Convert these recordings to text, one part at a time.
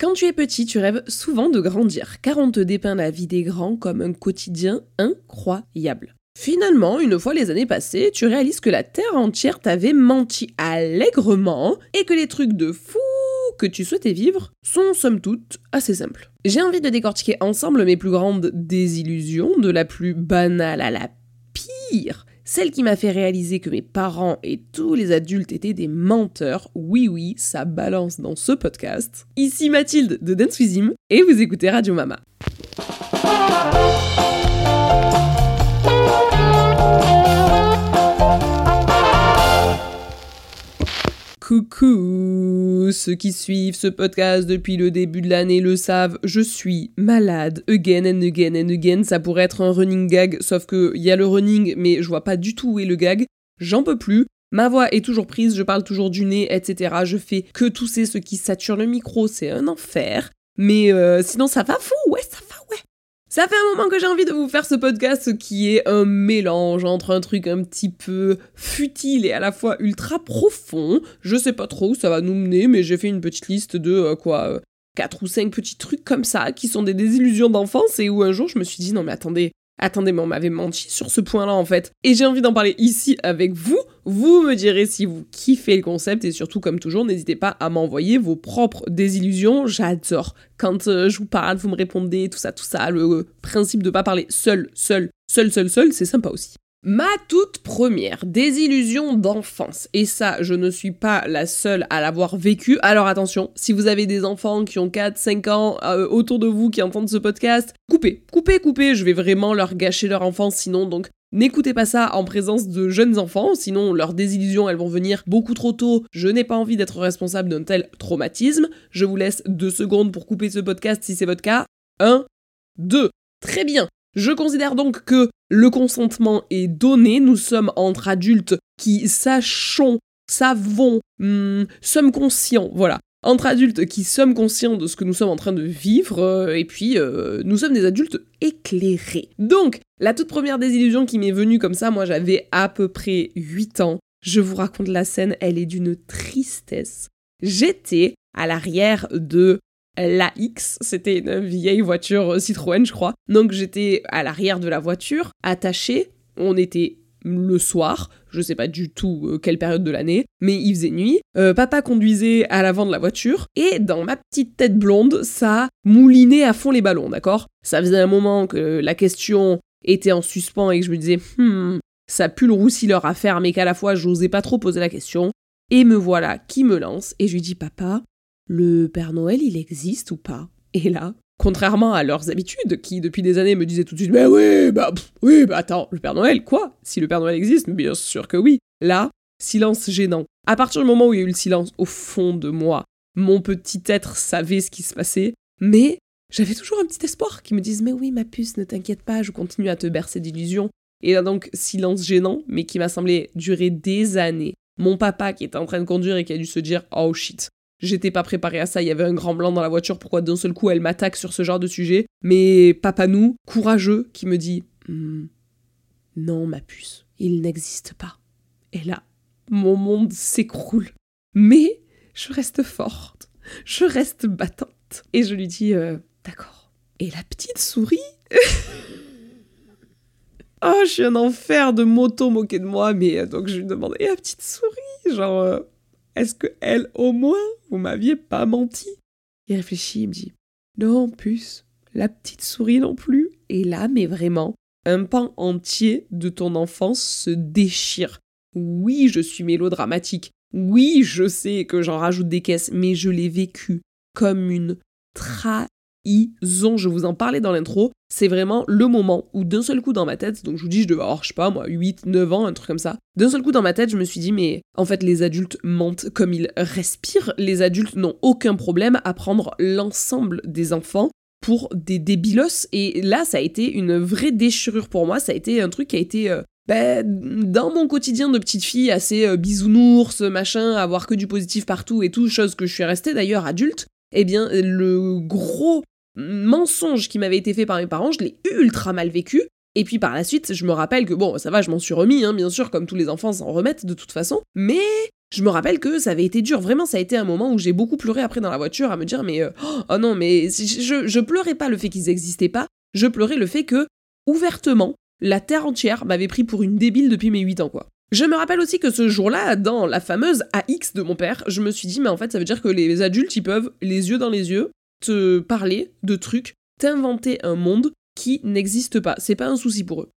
Quand tu es petit, tu rêves souvent de grandir, car on te dépeint la vie des grands comme un quotidien incroyable. Finalement, une fois les années passées, tu réalises que la terre entière t'avait menti allègrement et que les trucs de fou que tu souhaitais vivre sont somme toute assez simples. J'ai envie de décortiquer ensemble mes plus grandes désillusions, de la plus banale à la pire, celle qui m'a fait réaliser que mes parents et tous les adultes étaient des menteurs. Oui, oui, ça balance dans ce podcast. Ici Mathilde de Dance With et vous écoutez Radio Mama. Coucou Ceux qui suivent ce podcast depuis le début de l'année le savent, je suis malade, again and again and again, ça pourrait être un running gag, sauf que y a le running, mais je vois pas du tout où est le gag, j'en peux plus, ma voix est toujours prise, je parle toujours du nez, etc. Je fais que tousser ce qui sature le micro, c'est un enfer, mais euh, sinon ça va fou, ouais, ça va. Ça fait un moment que j'ai envie de vous faire ce podcast qui est un mélange entre un truc un petit peu futile et à la fois ultra profond. Je sais pas trop où ça va nous mener, mais j'ai fait une petite liste de euh, quoi, euh, quatre ou cinq petits trucs comme ça qui sont des désillusions d'enfance et où un jour je me suis dit non mais attendez, attendez mais on m'avait menti sur ce point-là en fait. Et j'ai envie d'en parler ici avec vous vous me direz si vous kiffez le concept et surtout, comme toujours, n'hésitez pas à m'envoyer vos propres désillusions. J'adore quand euh, je vous parle, vous me répondez, tout ça, tout ça. Le euh, principe de pas parler seul, seul, seul, seul, seul, c'est sympa aussi. Ma toute première désillusion d'enfance, et ça, je ne suis pas la seule à l'avoir vécu. Alors attention, si vous avez des enfants qui ont 4, 5 ans euh, autour de vous qui entendent ce podcast, coupez, coupez, coupez, je vais vraiment leur gâcher leur enfance sinon, donc N'écoutez pas ça en présence de jeunes enfants, sinon leurs désillusions elles vont venir beaucoup trop tôt. Je n'ai pas envie d'être responsable d'un tel traumatisme. Je vous laisse deux secondes pour couper ce podcast si c'est votre cas. 1, 2. Très bien. Je considère donc que le consentement est donné. Nous sommes entre adultes qui sachons, savons, hmm, sommes conscients, voilà, entre adultes qui sommes conscients de ce que nous sommes en train de vivre, euh, et puis euh, nous sommes des adultes éclairés. Donc, la toute première désillusion qui m'est venue comme ça, moi j'avais à peu près 8 ans. Je vous raconte la scène, elle est d'une tristesse. J'étais à l'arrière de la X, c'était une vieille voiture Citroën, je crois. Donc j'étais à l'arrière de la voiture, attachée. On était le soir, je sais pas du tout euh, quelle période de l'année, mais il faisait nuit. Euh, papa conduisait à l'avant de la voiture et dans ma petite tête blonde, ça moulinait à fond les ballons, d'accord? Ça faisait un moment que la question était en suspens et que je me disais, hmm, ça pue le roussilleur à faire, mais qu'à la fois j'osais pas trop poser la question. Et me voilà qui me lance et je lui dis, papa, le Père Noël il existe ou pas? Et là, Contrairement à leurs habitudes, qui depuis des années me disaient tout de suite Mais oui, bah oui, bah attends, le Père Noël, quoi? Si le Père Noël existe, bien sûr que oui. Là, silence gênant. À partir du moment où il y a eu le silence au fond de moi, mon petit être savait ce qui se passait, mais j'avais toujours un petit espoir qui me dise Mais oui, ma puce, ne t'inquiète pas, je continue à te bercer d'illusions. Et là donc, silence gênant, mais qui m'a semblé durer des années. Mon papa qui était en train de conduire et qui a dû se dire Oh shit, J'étais pas préparé à ça, il y avait un grand blanc dans la voiture, pourquoi d'un seul coup elle m'attaque sur ce genre de sujet? Mais papa nous, courageux, qui me dit hmm, Non, ma puce, il n'existe pas. Et là, mon monde s'écroule. Mais je reste forte, je reste battante. Et je lui dis euh, D'accord. Et la petite souris Oh, je suis un enfer de moto moquer de moi, mais euh, donc je lui demande Et la petite souris Genre. Euh, est-ce que elle, au moins, vous m'aviez pas menti? Il réfléchit, il me dit Non, puce, la petite souris non plus. Et là, mais vraiment, un pan entier de ton enfance se déchire. Oui, je suis mélodramatique. Oui, je sais que j'en rajoute des caisses, mais je l'ai vécu comme une ils ont, je vous en parlais dans l'intro, c'est vraiment le moment où d'un seul coup dans ma tête, donc je vous dis, je devais avoir, je sais pas moi, 8, 9 ans, un truc comme ça, d'un seul coup dans ma tête, je me suis dit, mais en fait, les adultes mentent comme ils respirent, les adultes n'ont aucun problème à prendre l'ensemble des enfants pour des débilos, et là, ça a été une vraie déchirure pour moi, ça a été un truc qui a été... Euh, ben, dans mon quotidien de petite fille assez euh, bisounours, machin, avoir que du positif partout et tout, chose que je suis restée d'ailleurs adulte, eh bien, le gros mensonge qui m'avait été fait par mes parents, je l'ai ultra mal vécu. Et puis par la suite, je me rappelle que bon, ça va, je m'en suis remis, hein, bien sûr, comme tous les enfants s'en remettent de toute façon. Mais je me rappelle que ça avait été dur. Vraiment, ça a été un moment où j'ai beaucoup pleuré après dans la voiture à me dire, mais oh non, mais je, je pleurais pas le fait qu'ils n'existaient pas, je pleurais le fait que, ouvertement, la terre entière m'avait pris pour une débile depuis mes 8 ans, quoi. Je me rappelle aussi que ce jour-là, dans la fameuse AX de mon père, je me suis dit, mais en fait, ça veut dire que les adultes, ils peuvent, les yeux dans les yeux, te parler de trucs, t'inventer un monde qui n'existe pas. C'est pas un souci pour eux.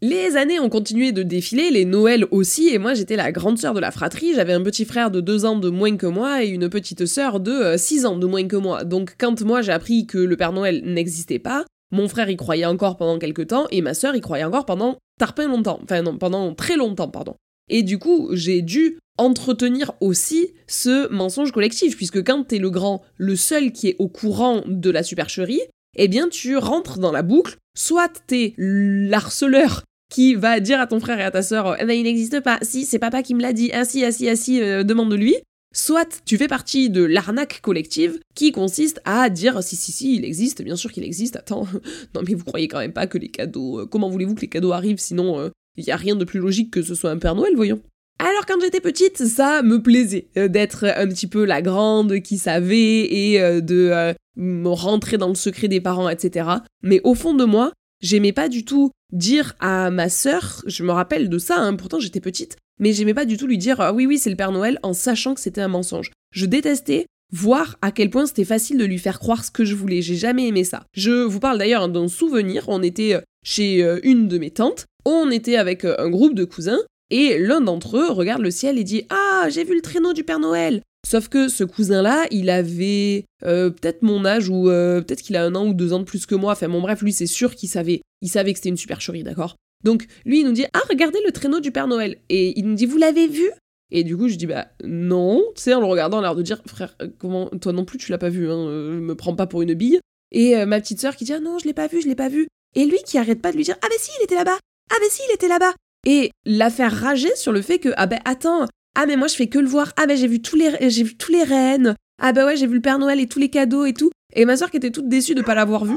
Les années ont continué de défiler, les Noëls aussi, et moi j'étais la grande sœur de la fratrie, j'avais un petit frère de 2 ans de moins que moi et une petite sœur de 6 euh, ans de moins que moi. Donc quand moi j'ai appris que le Père Noël n'existait pas, mon frère y croyait encore pendant quelques temps et ma sœur y croyait encore pendant tarpin longtemps. Enfin pendant très longtemps, pardon. Et du coup, j'ai dû entretenir aussi ce mensonge collectif, puisque quand t'es le grand, le seul qui est au courant de la supercherie, eh bien tu rentres dans la boucle, soit t'es l'harceleur qui va dire à ton frère et à ta sœur eh ben, il n'existe pas, si c'est papa qui me l'a dit, ainsi, ainsi, ainsi, demande-lui, Soit tu fais partie de l'arnaque collective qui consiste à dire si si si il existe, bien sûr qu'il existe, attends, non mais vous croyez quand même pas que les cadeaux, euh, comment voulez-vous que les cadeaux arrivent? Sinon euh, il n'y a rien de plus logique que ce soit un Père Noël, voyons. Alors quand j'étais petite, ça me plaisait euh, d'être un petit peu la grande qui savait et de me rentrer dans le secret des parents, etc. Mais au fond de moi, j'aimais pas du tout dire à ma sœur, je me rappelle de ça, hein, pourtant j'étais petite, mais j'aimais pas du tout lui dire ah oui oui c'est le Père Noël en sachant que c'était un mensonge. Je détestais voir à quel point c'était facile de lui faire croire ce que je voulais. J'ai jamais aimé ça. Je vous parle d'ailleurs d'un souvenir, on était euh, chez euh, une de mes tantes, on était avec euh, un groupe de cousins et l'un d'entre eux regarde le ciel et dit Ah, j'ai vu le traîneau du Père Noël. Sauf que ce cousin-là, il avait peut-être mon âge ou peut-être qu'il a un an ou deux ans de plus que moi. Enfin bon bref, lui c'est sûr qu'il savait, il savait que c'était une supercherie, d'accord? Donc lui, il nous dit Ah, regardez le traîneau du Père Noël. Et il nous dit Vous l'avez vu? Et du coup, je dis Bah non. Tu sais, en le regardant, l'air de dire Frère, euh, comment toi non plus, tu l'as pas vu, hein, euh, me prends pas pour une bille. Et euh, ma petite sœur qui dit Ah non, je l'ai pas vu, je l'ai pas vu. Et lui qui arrête pas de lui dire Ah, bah si, il était là-bas Ah, bah si, il était là-bas Et la faire rager sur le fait que Ah, bah attends, ah, mais moi je fais que le voir. Ah, bah j'ai vu tous les, j'ai vu tous les reines. Ah, bah ouais, j'ai vu le Père Noël et tous les cadeaux et tout. Et ma soeur qui était toute déçue de pas l'avoir vu.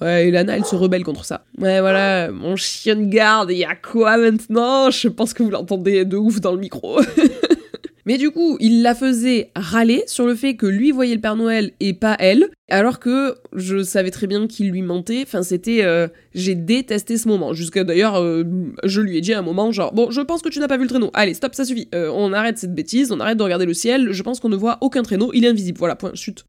Ouais, Lana, elle se rebelle contre ça. Ouais, voilà, mon chien de garde, il y a quoi maintenant? Je pense que vous l'entendez de ouf dans le micro. Mais du coup, il la faisait râler sur le fait que lui voyait le Père Noël et pas elle, alors que je savais très bien qu'il lui mentait. Enfin, c'était. Euh, j'ai détesté ce moment. Jusqu'à d'ailleurs, euh, je lui ai dit à un moment, genre, bon, je pense que tu n'as pas vu le traîneau. Allez, stop, ça suffit. Euh, on arrête cette bêtise, on arrête de regarder le ciel. Je pense qu'on ne voit aucun traîneau, il est invisible. Voilà, point, chute.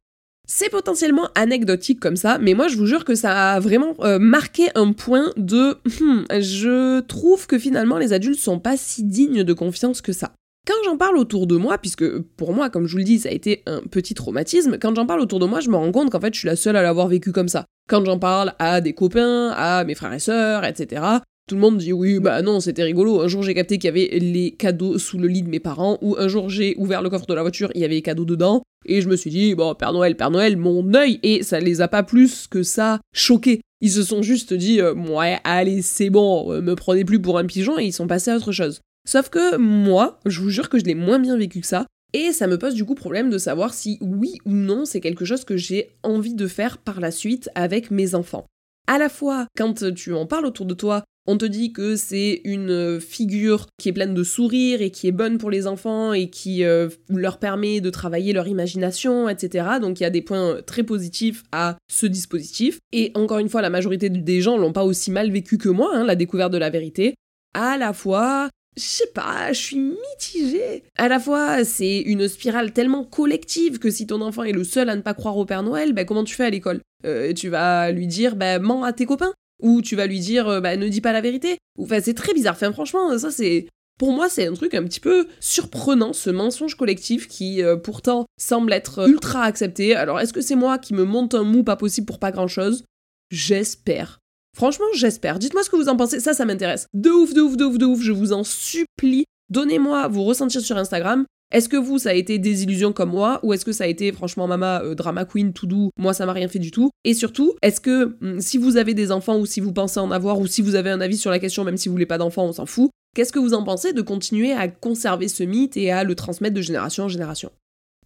C'est potentiellement anecdotique comme ça, mais moi je vous jure que ça a vraiment marqué un point de hmm, je trouve que finalement les adultes sont pas si dignes de confiance que ça. Quand j'en parle autour de moi, puisque pour moi, comme je vous le dis, ça a été un petit traumatisme, quand j'en parle autour de moi, je me rends compte qu'en fait je suis la seule à l'avoir vécu comme ça. Quand j'en parle à des copains, à mes frères et sœurs, etc., tout le monde dit oui, bah non, c'était rigolo. Un jour, j'ai capté qu'il y avait les cadeaux sous le lit de mes parents, ou un jour, j'ai ouvert le coffre de la voiture, il y avait les cadeaux dedans, et je me suis dit, bon, Père Noël, Père Noël, mon œil, et ça les a pas plus que ça choqués. Ils se sont juste dit, euh, ouais, allez, c'est bon, euh, me prenez plus pour un pigeon, et ils sont passés à autre chose. Sauf que moi, je vous jure que je l'ai moins bien vécu que ça, et ça me pose du coup problème de savoir si oui ou non c'est quelque chose que j'ai envie de faire par la suite avec mes enfants. À la fois, quand tu en parles autour de toi, on te dit que c'est une figure qui est pleine de sourires et qui est bonne pour les enfants et qui euh, leur permet de travailler leur imagination, etc. Donc il y a des points très positifs à ce dispositif. Et encore une fois, la majorité des gens l'ont pas aussi mal vécu que moi, hein, la découverte de la vérité. À la fois, je sais pas, je suis mitigée. À la fois, c'est une spirale tellement collective que si ton enfant est le seul à ne pas croire au Père Noël, bah comment tu fais à l'école? Euh, Tu vas lui dire, bah mens à tes copains ou tu vas lui dire, euh, bah, ne dis pas la vérité. Enfin, c'est très bizarre. Enfin, franchement, ça, c'est. Pour moi, c'est un truc un petit peu surprenant, ce mensonge collectif qui, euh, pourtant, semble être ultra accepté. Alors, est-ce que c'est moi qui me monte un mou pas possible pour pas grand-chose? J'espère. Franchement, j'espère. Dites-moi ce que vous en pensez. Ça, ça m'intéresse. De ouf, de ouf, de ouf, de ouf. Je vous en supplie. Donnez-moi vos ressentis sur Instagram. Est-ce que vous, ça a été des illusions comme moi ou est-ce que ça a été franchement mama euh, drama queen tout doux Moi, ça m'a rien fait du tout. Et surtout, est-ce que hmm, si vous avez des enfants ou si vous pensez en avoir ou si vous avez un avis sur la question, même si vous voulez pas d'enfants, on s'en fout. Qu'est-ce que vous en pensez de continuer à conserver ce mythe et à le transmettre de génération en génération?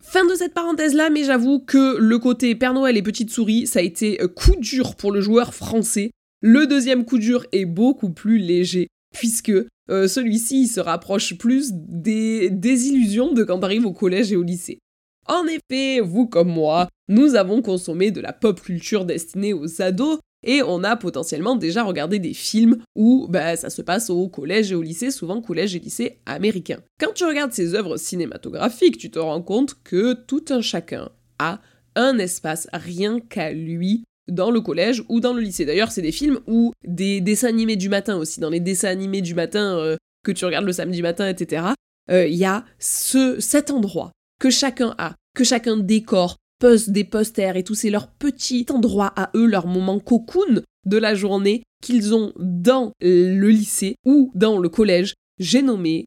Fin de cette parenthèse là, mais j'avoue que le côté Père Noël et Petite Souris, ça a été euh, coup dur pour le joueur français. Le deuxième coup dur est beaucoup plus léger puisque euh, celui-ci se rapproche plus des désillusions de quand t'arrives au collège et au lycée. En effet, vous comme moi, nous avons consommé de la pop culture destinée aux ados, et on a potentiellement déjà regardé des films où bah, ça se passe au collège et au lycée, souvent collège et lycée américain. Quand tu regardes ces œuvres cinématographiques, tu te rends compte que tout un chacun a un espace rien qu'à lui dans le collège ou dans le lycée. D'ailleurs, c'est des films ou des dessins animés du matin aussi. Dans les dessins animés du matin euh, que tu regardes le samedi matin, etc., euh, il y a ce, cet endroit que chacun a, que chacun décore, poste des posters et tout. C'est leur petit endroit à eux, leur moment cocoon de la journée qu'ils ont dans le lycée ou dans le collège. J'ai nommé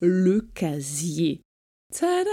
le casier. Tada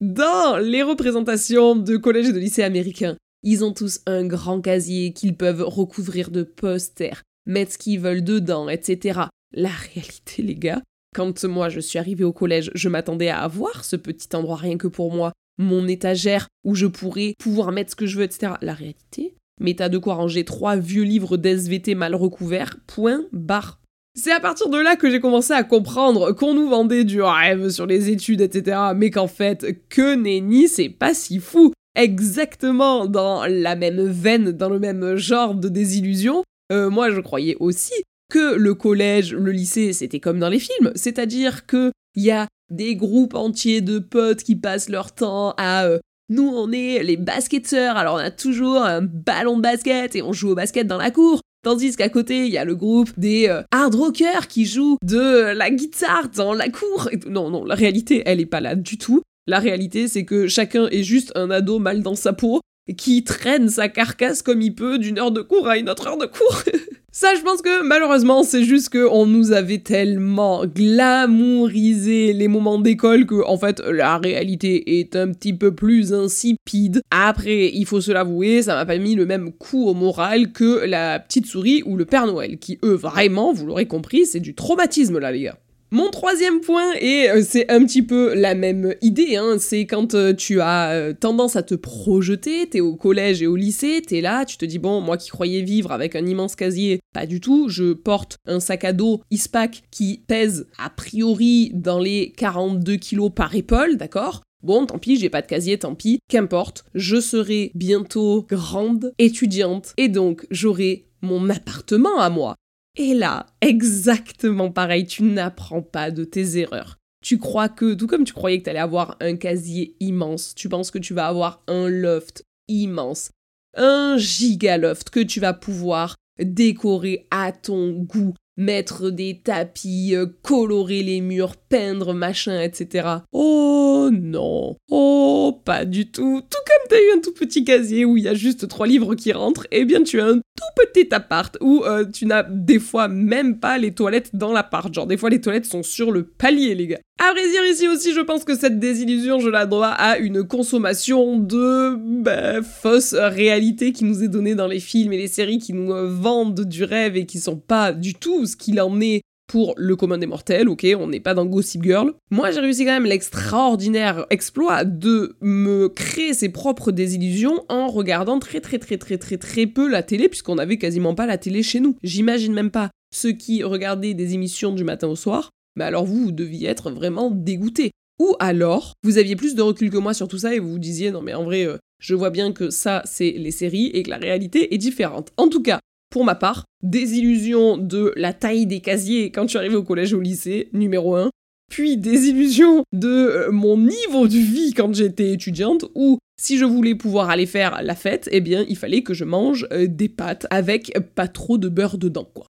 Dans les représentations de collège et de lycée américains, ils ont tous un grand casier qu'ils peuvent recouvrir de posters, mettre ce qu'ils veulent dedans, etc. La réalité, les gars, quand moi je suis arrivée au collège, je m'attendais à avoir ce petit endroit rien que pour moi, mon étagère où je pourrais pouvoir mettre ce que je veux, etc. La réalité, mais t'as de quoi ranger trois vieux livres d'SVT mal recouverts, point barre. C'est à partir de là que j'ai commencé à comprendre qu'on nous vendait du rêve sur les études, etc. Mais qu'en fait, que nenni, c'est pas si fou exactement dans la même veine, dans le même genre de désillusion, euh, moi je croyais aussi que le collège, le lycée, c'était comme dans les films, c'est-à-dire que il y a des groupes entiers de potes qui passent leur temps à euh, nous on est les basketteurs, alors on a toujours un ballon de basket et on joue au basket dans la cour. Tandis qu'à côté, il y a le groupe des euh, hard rockers qui jouent de la guitare dans la cour. Non, non, la réalité, elle est pas là du tout. La réalité, c'est que chacun est juste un ado mal dans sa peau qui traîne sa carcasse comme il peut d'une heure de cours à une autre heure de cours. Ça, je pense que malheureusement, c'est juste qu'on nous avait tellement glamourisé les moments d'école que, en fait, la réalité est un petit peu plus insipide. Après, il faut se l'avouer, ça m'a pas mis le même coup au moral que la petite souris ou le Père Noël, qui, eux, vraiment, vous l'aurez compris, c'est du traumatisme là, les gars. Mon troisième point, et euh, c'est un petit peu la même idée, hein, c'est quand euh, tu as euh, tendance à te projeter, t'es au collège et au lycée, t'es là, tu te dis bon, moi qui croyais vivre avec un immense casier, pas du tout, je porte un sac à dos ISPAC qui pèse a priori dans les 42 kilos par épaule, d'accord? Bon, tant pis, j'ai pas de casier, tant pis, qu'importe, je serai bientôt grande, étudiante, et donc j'aurai mon appartement à moi. Et là, exactement pareil, tu n'apprends pas de tes erreurs. Tu crois que, tout comme tu croyais que tu allais avoir un casier immense, tu penses que tu vas avoir un loft immense, un gigaloft que tu vas pouvoir décorer à ton goût, mettre des tapis, euh, colorer les murs, peindre, machin, etc. Oh non, oh pas du tout. Tout comme t'as eu un tout petit casier où il y a juste trois livres qui rentrent, eh bien tu as un tout petit appart où euh, tu n'as des fois même pas les toilettes dans l'appart. Genre des fois les toilettes sont sur le palier les gars. À vrai ici aussi je pense que cette désillusion je la dois à une consommation de bah, fausse réalité qui nous est donnée dans les films et les séries qui nous euh, vendent du rêve et qui sont pas du tout ce qu'il en est pour le commun des mortels, ok, on n'est pas dans Gossip Girl. Moi, j'ai réussi quand même l'extraordinaire exploit de me créer ses propres désillusions en regardant très très très très très très peu la télé, puisqu'on n'avait quasiment pas la télé chez nous. J'imagine même pas ceux qui regardaient des émissions du matin au soir, mais alors vous, vous deviez être vraiment dégoûté. Ou alors, vous aviez plus de recul que moi sur tout ça et vous vous disiez, non mais en vrai, euh, je vois bien que ça, c'est les séries et que la réalité est différente. En tout cas, pour ma part, désillusion de la taille des casiers quand je suis arrivée au collège ou au lycée, numéro 1. Puis désillusion de euh, mon niveau de vie quand j'étais étudiante, où si je voulais pouvoir aller faire la fête, eh bien il fallait que je mange euh, des pâtes avec pas trop de beurre dedans, quoi.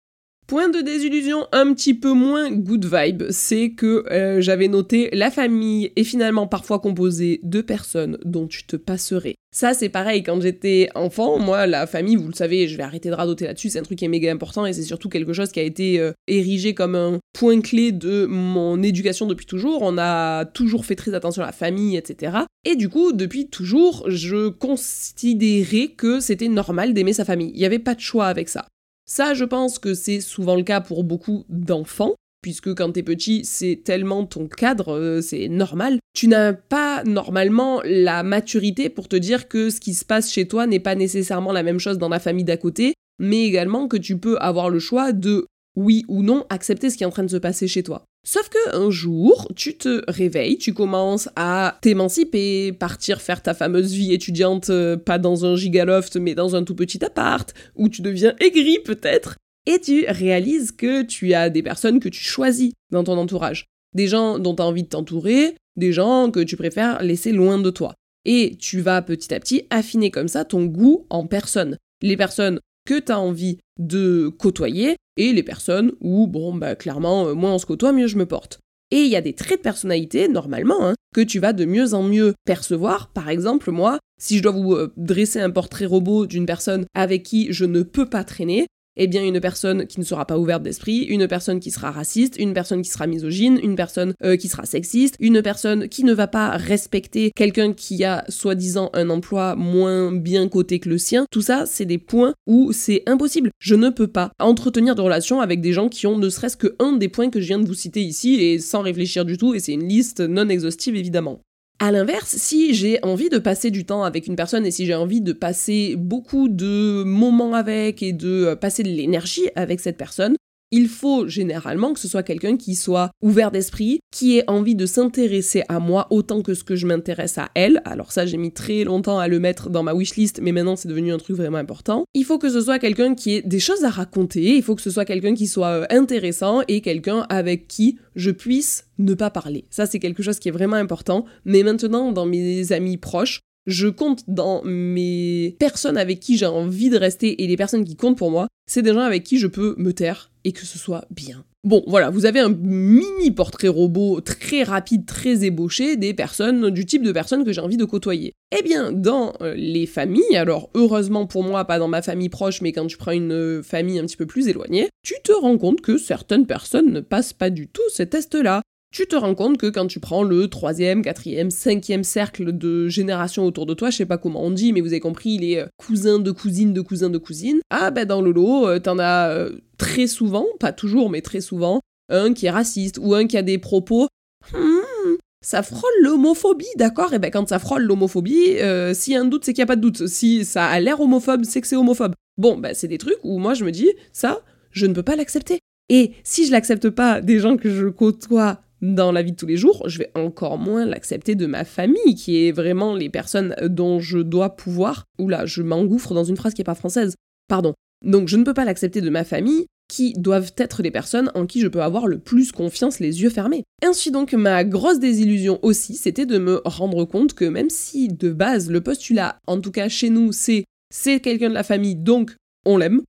Point de désillusion un petit peu moins good vibe, c'est que euh, j'avais noté la famille est finalement parfois composée de personnes dont tu te passerais. Ça c'est pareil, quand j'étais enfant, moi la famille, vous le savez, je vais arrêter de radoter là-dessus, c'est un truc qui est méga important et c'est surtout quelque chose qui a été euh, érigé comme un point clé de mon éducation depuis toujours. On a toujours fait très attention à la famille, etc. Et du coup, depuis toujours, je considérais que c'était normal d'aimer sa famille. Il n'y avait pas de choix avec ça. Ça, je pense que c'est souvent le cas pour beaucoup d'enfants, puisque quand t'es petit, c'est tellement ton cadre, euh, c'est normal. Tu n'as pas normalement la maturité pour te dire que ce qui se passe chez toi n'est pas nécessairement la même chose dans la famille d'à côté, mais également que tu peux avoir le choix de oui ou non accepter ce qui est en train de se passer chez toi. Sauf que un jour, tu te réveilles, tu commences à t'émanciper, partir faire ta fameuse vie étudiante, euh, pas dans un gigaloft, mais dans un tout petit appart, où tu deviens aigri peut-être, et tu réalises que tu as des personnes que tu choisis dans ton entourage. Des gens dont tu as envie de t'entourer, des gens que tu préfères laisser loin de toi. Et tu vas petit à petit affiner comme ça ton goût en personne. Les personnes que tu as envie de côtoyer et les personnes où, bon, bah clairement, euh, moins on se côtoie, mieux je me porte. Et il y a des traits de personnalité, normalement, hein, que tu vas de mieux en mieux percevoir. Par exemple, moi, si je dois vous euh, dresser un portrait robot d'une personne avec qui je ne peux pas traîner, eh bien une personne qui ne sera pas ouverte d'esprit, une personne qui sera raciste, une personne qui sera misogyne, une personne euh, qui sera sexiste, une personne qui ne va pas respecter quelqu'un qui a soi-disant un emploi moins bien coté que le sien. Tout ça, c'est des points où c'est impossible. Je ne peux pas entretenir de relations avec des gens qui ont ne serait-ce que un des points que je viens de vous citer ici et sans réfléchir du tout, et c'est une liste non exhaustive évidemment. À l'inverse, si j'ai envie de passer du temps avec une personne et si j'ai envie de passer beaucoup de moments avec et de euh, passer de l'énergie avec cette personne, il faut généralement que ce soit quelqu'un qui soit ouvert d'esprit, qui ait envie de s'intéresser à moi autant que ce que je m'intéresse à elle. Alors ça, j'ai mis très longtemps à le mettre dans ma wishlist, mais maintenant c'est devenu un truc vraiment important. Il faut que ce soit quelqu'un qui ait des choses à raconter, il faut que ce soit quelqu'un qui soit euh, intéressant et quelqu'un avec qui je puisse ne pas parler. Ça, c'est quelque chose qui est vraiment important. Mais maintenant, dans mes amis proches, je compte dans mes personnes avec qui j'ai envie de rester et les personnes qui comptent pour moi, c'est des gens avec qui je peux me taire et que ce soit bien. Bon, voilà, vous avez un mini portrait robot très rapide, très ébauché des personnes, du type de personnes que j'ai envie de côtoyer. Eh bien, dans euh, les familles, alors heureusement pour moi, pas dans ma famille proche, mais quand tu prends une euh, famille un petit peu plus éloignée, tu te rends compte que certaines personnes ne passent pas du tout ces tests-là tu te rends compte que quand tu prends le troisième, quatrième, cinquième cercle de génération autour de toi, je sais pas comment on dit, mais vous avez compris, les euh, cousins de cousines de cousins de cousines, ah ben dans le lot, euh, t'en as euh, très souvent, pas toujours, mais très souvent, un qui est raciste ou un qui a des propos. Hmm, ça frôle l'homophobie, d'accord? Et ben quand ça frôle l'homophobie, s'il y a un doute, c'est qu'il n'y a pas de doute. Si ça a l'air homophobe, c'est que c'est homophobe. Bon, ben c'est des trucs où moi je me dis, ça, je ne peux pas l'accepter. Et si je l'accepte pas des gens que je côtoie dans la vie de tous les jours, je vais encore moins l'accepter de ma famille, qui est vraiment les personnes dont je dois pouvoir. Oula, je m'engouffre dans une phrase qui n'est pas française. Pardon. Donc je ne peux pas l'accepter de ma famille, qui doivent être les personnes en qui je peux avoir le plus confiance les yeux fermés. Ainsi donc, ma grosse désillusion aussi, c'était de me rendre compte que même si de base le postulat, en tout cas chez nous, c'est c'est quelqu'un de la famille, donc on l'aime,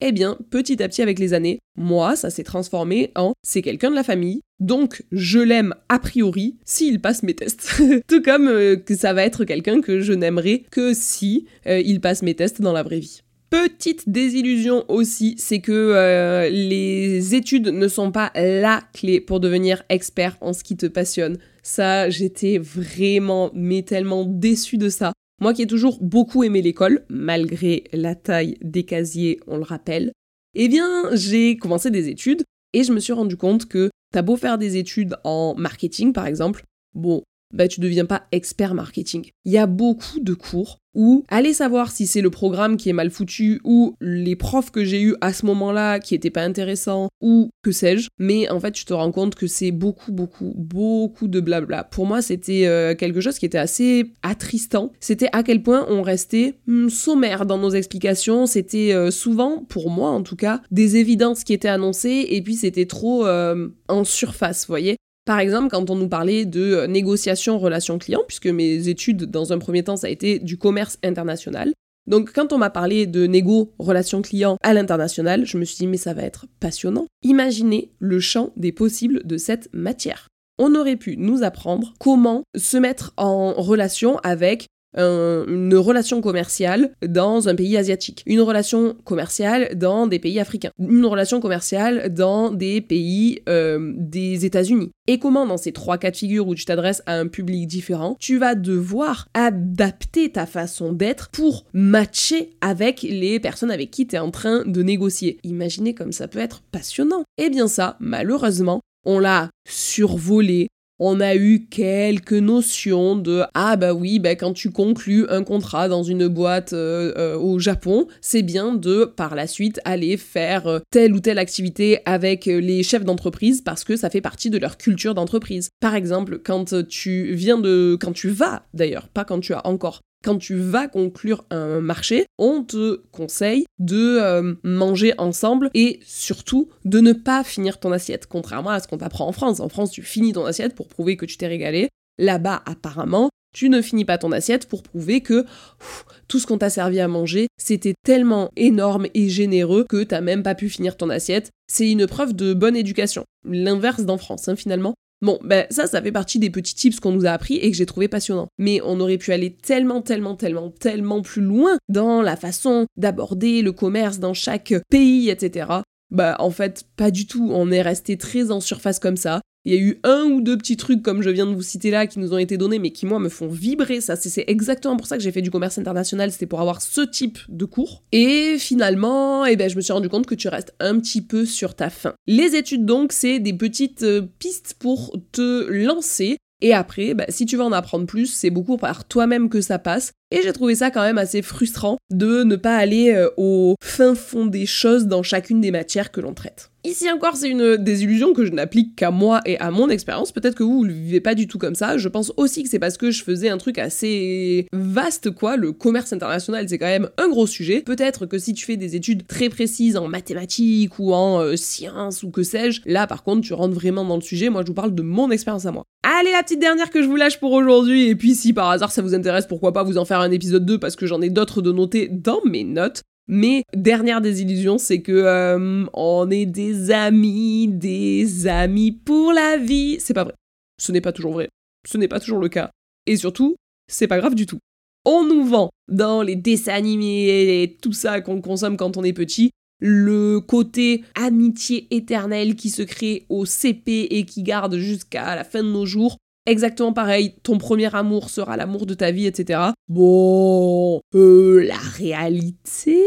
eh bien, petit à petit avec les années, moi, ça s'est transformé en c'est quelqu'un de la famille, donc je l'aime a priori s'il passe mes tests. Tout comme euh, ça va être quelqu'un que je n'aimerais que si euh, il passe mes tests dans la vraie vie. Petite désillusion aussi, c'est que euh, les études ne sont pas la clé pour devenir expert en ce qui te passionne. Ça, j'étais vraiment, mais tellement déçue de ça. Moi qui ai toujours beaucoup aimé l'école, malgré la taille des casiers, on le rappelle, eh bien, j'ai commencé des études et je me suis rendu compte que t'as beau faire des études en marketing, par exemple, bon, bah tu deviens pas expert marketing. Il y a beaucoup de cours où aller savoir si c'est le programme qui est mal foutu ou les profs que j'ai eu à ce moment-là qui étaient pas intéressants ou que sais-je, mais en fait tu te rends compte que c'est beaucoup beaucoup beaucoup de blabla. Pour moi c'était euh, quelque chose qui était assez attristant. C'était à quel point on restait hmm, sommaire dans nos explications. C'était euh, souvent, pour moi en tout cas, des évidences qui étaient annoncées et puis c'était trop euh, en surface, vous voyez. Par exemple, quand on nous parlait de euh, négociation relation client, puisque mes études dans un premier temps ça a été du commerce international. Donc quand on m'a parlé de négo relation client à l'international, je me suis dit mais ça va être passionnant. Imaginez le champ des possibles de cette matière. On aurait pu nous apprendre comment se mettre en relation avec une relation commerciale dans un pays asiatique, une relation commerciale dans des pays africains, une relation commerciale dans des pays euh, des États-Unis. Et comment dans ces trois cas de figure où tu t'adresses à un public différent, tu vas devoir adapter ta façon d'être pour matcher avec les personnes avec qui tu es en train de négocier? Imaginez comme ça peut être passionnant. Eh bien ça, malheureusement, on l'a survolé, on a eu quelques notions de ah bah oui, bah quand tu conclus un contrat dans une boîte euh, euh, au Japon, c'est bien de par la suite aller faire euh, telle ou telle activité avec les chefs d'entreprise parce que ça fait partie de leur culture d'entreprise. Par exemple, quand tu viens de quand tu vas d'ailleurs, pas quand tu as encore quand tu vas conclure un marché, on te conseille de euh, manger ensemble et surtout de ne pas finir ton assiette, contrairement à ce qu'on t'apprend en France. En France, tu finis ton assiette pour prouver que tu t'es régalé. Là-bas, apparemment, tu ne finis pas ton assiette pour prouver que tout ce qu'on t'a servi à manger, c'était tellement énorme et généreux que t'as même pas pu finir ton assiette. C'est une preuve de bonne éducation. L'inverse d'en France, hein, finalement. Bon, ben ça, ça fait partie des petits tips qu'on nous a appris et que j'ai trouvé passionnant. Mais on aurait pu aller tellement, tellement, tellement, tellement plus loin dans la façon d'aborder le commerce dans chaque pays, etc. Bah en fait, pas du tout. On est resté très en surface comme ça. Il y a eu un ou deux petits trucs, comme je viens de vous citer là, qui nous ont été donnés, mais qui, moi, me font vibrer. Ça, c'est exactement pour ça que j'ai fait du commerce international, c'était pour avoir ce type de cours. Et finalement, eh ben, je me suis rendu compte que tu restes un petit peu sur ta fin. Les études, donc, c'est des petites euh, pistes pour te lancer et après, bah, si tu veux en apprendre plus, c'est beaucoup par toi-même que ça passe. Et j'ai trouvé ça quand même assez frustrant de ne pas aller euh, au fin fond des choses dans chacune des matières que l'on traite. Ici encore, c'est une désillusion que je n'applique qu'à moi et à mon expérience. Peut-être que vous, vous le vivez pas du tout comme ça. Je pense aussi que c'est parce que je faisais un truc assez vaste, quoi. Le commerce international, c'est quand même un gros sujet. Peut-être que si tu fais des études très précises en mathématiques ou en euh, sciences ou que sais-je, là, par contre, tu rentres vraiment dans le sujet. Moi, je vous parle de mon expérience à moi. Allez, la petite dernière que je vous lâche pour aujourd'hui. Et puis, si par hasard ça vous intéresse, pourquoi pas vous en faire un épisode 2 parce que j'en ai d'autres de noter dans mes notes. Mais dernière désillusion, c'est que euh, on est des amis, des amis pour la vie. C'est pas vrai. Ce n'est pas toujours vrai. Ce n'est pas toujours le cas. Et surtout, c'est pas grave du tout. On nous vend dans les dessins animés et tout ça qu'on consomme quand on est petit le côté amitié éternelle qui se crée au CP et qui garde jusqu'à la fin de nos jours exactement pareil, ton premier amour sera l'amour de ta vie, etc. Bon, euh, la réalité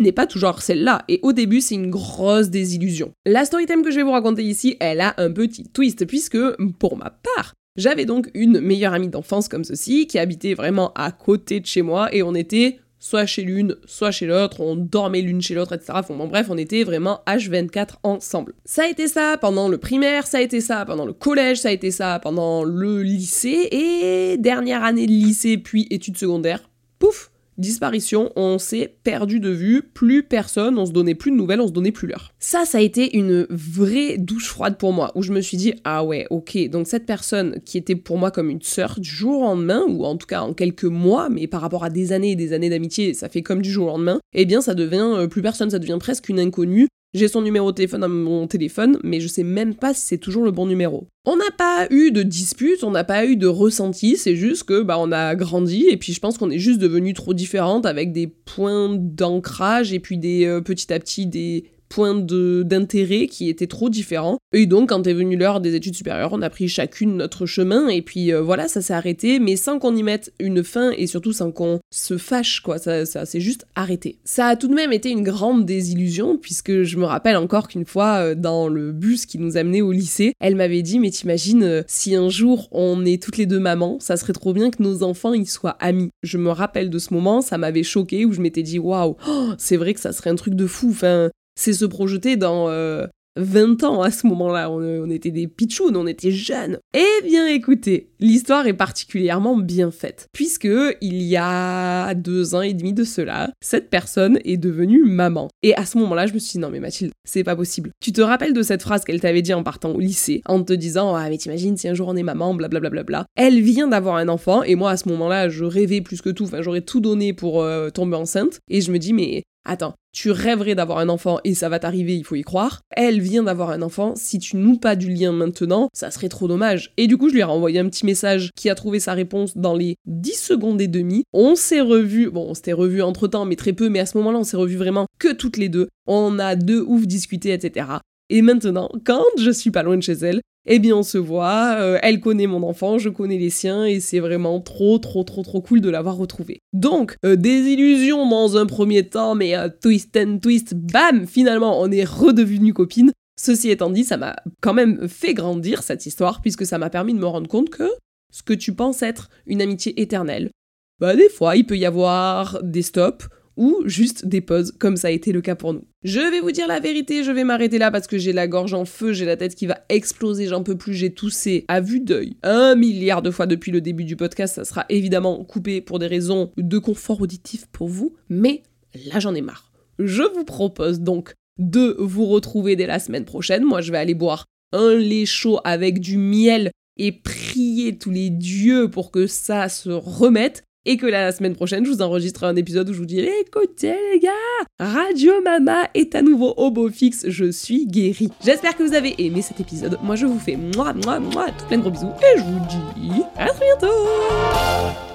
n'est pas toujours celle-là, et au début c'est une grosse désillusion. La story time que je vais vous raconter ici, elle a un petit twist, puisque pour ma part, j'avais donc une meilleure amie d'enfance comme ceci, qui habitait vraiment à côté de chez moi, et on était soit chez l'une, soit chez l'autre, on dormait l'une chez l'autre, etc. bon, bref, on était vraiment H24 ensemble. Ça a été ça pendant le primaire, ça a été ça pendant le collège, ça a été ça pendant le lycée, et dernière année de lycée, puis études secondaires, pouf, disparition, on s'est perdu de vue, plus personne, on se donnait plus de nouvelles, on se donnait plus l'heure. Ça, ça a été une vraie douche froide pour moi, où je me suis dit, ah ouais, ok, donc cette personne qui était pour moi comme une sœur du jour au lendemain, ou en tout cas en quelques mois, mais par rapport à des années et des années d'amitié, ça fait comme du jour au lendemain, eh bien ça devient euh, plus personne, ça devient presque une inconnue, j'ai son numéro de téléphone dans mon téléphone, mais je sais même pas si c'est toujours le bon numéro. On n'a pas eu de dispute, on n'a pas eu de ressenti, c'est juste que bah on a grandi et puis je pense qu'on est juste devenus trop différentes avec des points d'ancrage et puis des euh, petit à petit des points d'intérêt qui étaient trop différents. Et donc, quand est venue l'heure des études supérieures, on a pris chacune notre chemin, et puis euh, voilà, ça s'est arrêté, mais sans qu'on y mette une fin, et surtout sans qu'on se fâche, quoi, ça, ça s'est juste arrêté. Ça a tout de même été une grande désillusion, puisque je me rappelle encore qu'une fois, euh, dans le bus qui nous amenait au lycée, elle m'avait dit, mais t'imagines, euh, si un jour on est toutes les deux mamans, ça serait trop bien que nos enfants, ils soient amis. Je me rappelle de ce moment, ça m'avait choqué, où je m'étais dit, waouh, oh, c'est vrai que ça serait un truc de fou, enfin, c'est se projeter dans 20 euh, ans à ce moment-là. On, était des pitchouns, on était jeunes. Eh bien écoutez, l'histoire est particulièrement bien faite, puisque il y a deux ans et demi de cela, cette personne est devenue maman. Et à ce moment-là, je me suis dit, non mais Mathilde, c'est pas possible. Tu te rappelles de cette phrase qu'elle t'avait dit en partant au lycée, en te disant, ah mais t'imagines si un jour on est maman, blablabla. Bla, bla, bla, Elle vient d'avoir un enfant, et moi à ce moment-là, je rêvais plus que tout, enfin j'aurais tout donné pour euh, tomber enceinte, et je me dis, mais Attends, tu rêverais d'avoir un enfant et ça va t'arriver, il faut y croire. Elle vient d'avoir un enfant, si tu noues pas du lien maintenant, ça serait trop dommage. Et du coup, je lui ai renvoyé un petit message qui a trouvé sa réponse dans les 10 secondes et demie. On s'est revus, bon, on s'était revus entre temps, mais très peu, mais à ce moment-là, on s'est revus vraiment que toutes les deux. On a deux ouf discuté, etc. Et maintenant, quand je suis pas loin de chez elle, eh bien on se voit, euh, elle connaît mon enfant, je connais les siens, et c'est vraiment trop, trop, trop, trop cool de l'avoir retrouvé. Donc, euh, des illusions dans un premier temps, mais euh, twist and twist, bam, finalement, on est redevenus copines. Ceci étant dit, ça m'a quand même fait grandir cette histoire, puisque ça m'a permis de me rendre compte que ce que tu penses être une amitié éternelle, bah des fois il peut y avoir des stops ou juste des pauses, comme ça a été le cas pour nous. Je vais vous dire la vérité, je vais m'arrêter là parce que j'ai la gorge en feu, j'ai la tête qui va exploser, j'en peux plus, j'ai toussé à vue d'œil un milliard de fois depuis le début du podcast, ça sera évidemment coupé pour des raisons de confort auditif pour vous, mais là j'en ai marre. Je vous propose donc de vous retrouver dès la semaine prochaine, moi je vais aller boire un lait chaud avec du miel et prier tous les dieux pour que ça se remette et que la semaine prochaine, je vous enregistrerai un épisode où je vous dirai écoutez les gars, Radio Mama est à nouveau au beau fixe, je suis guérie. J'espère que vous avez aimé cet épisode. Moi, je vous fais moi, moi, moi, tout plein de gros bisous et je vous dis à très bientôt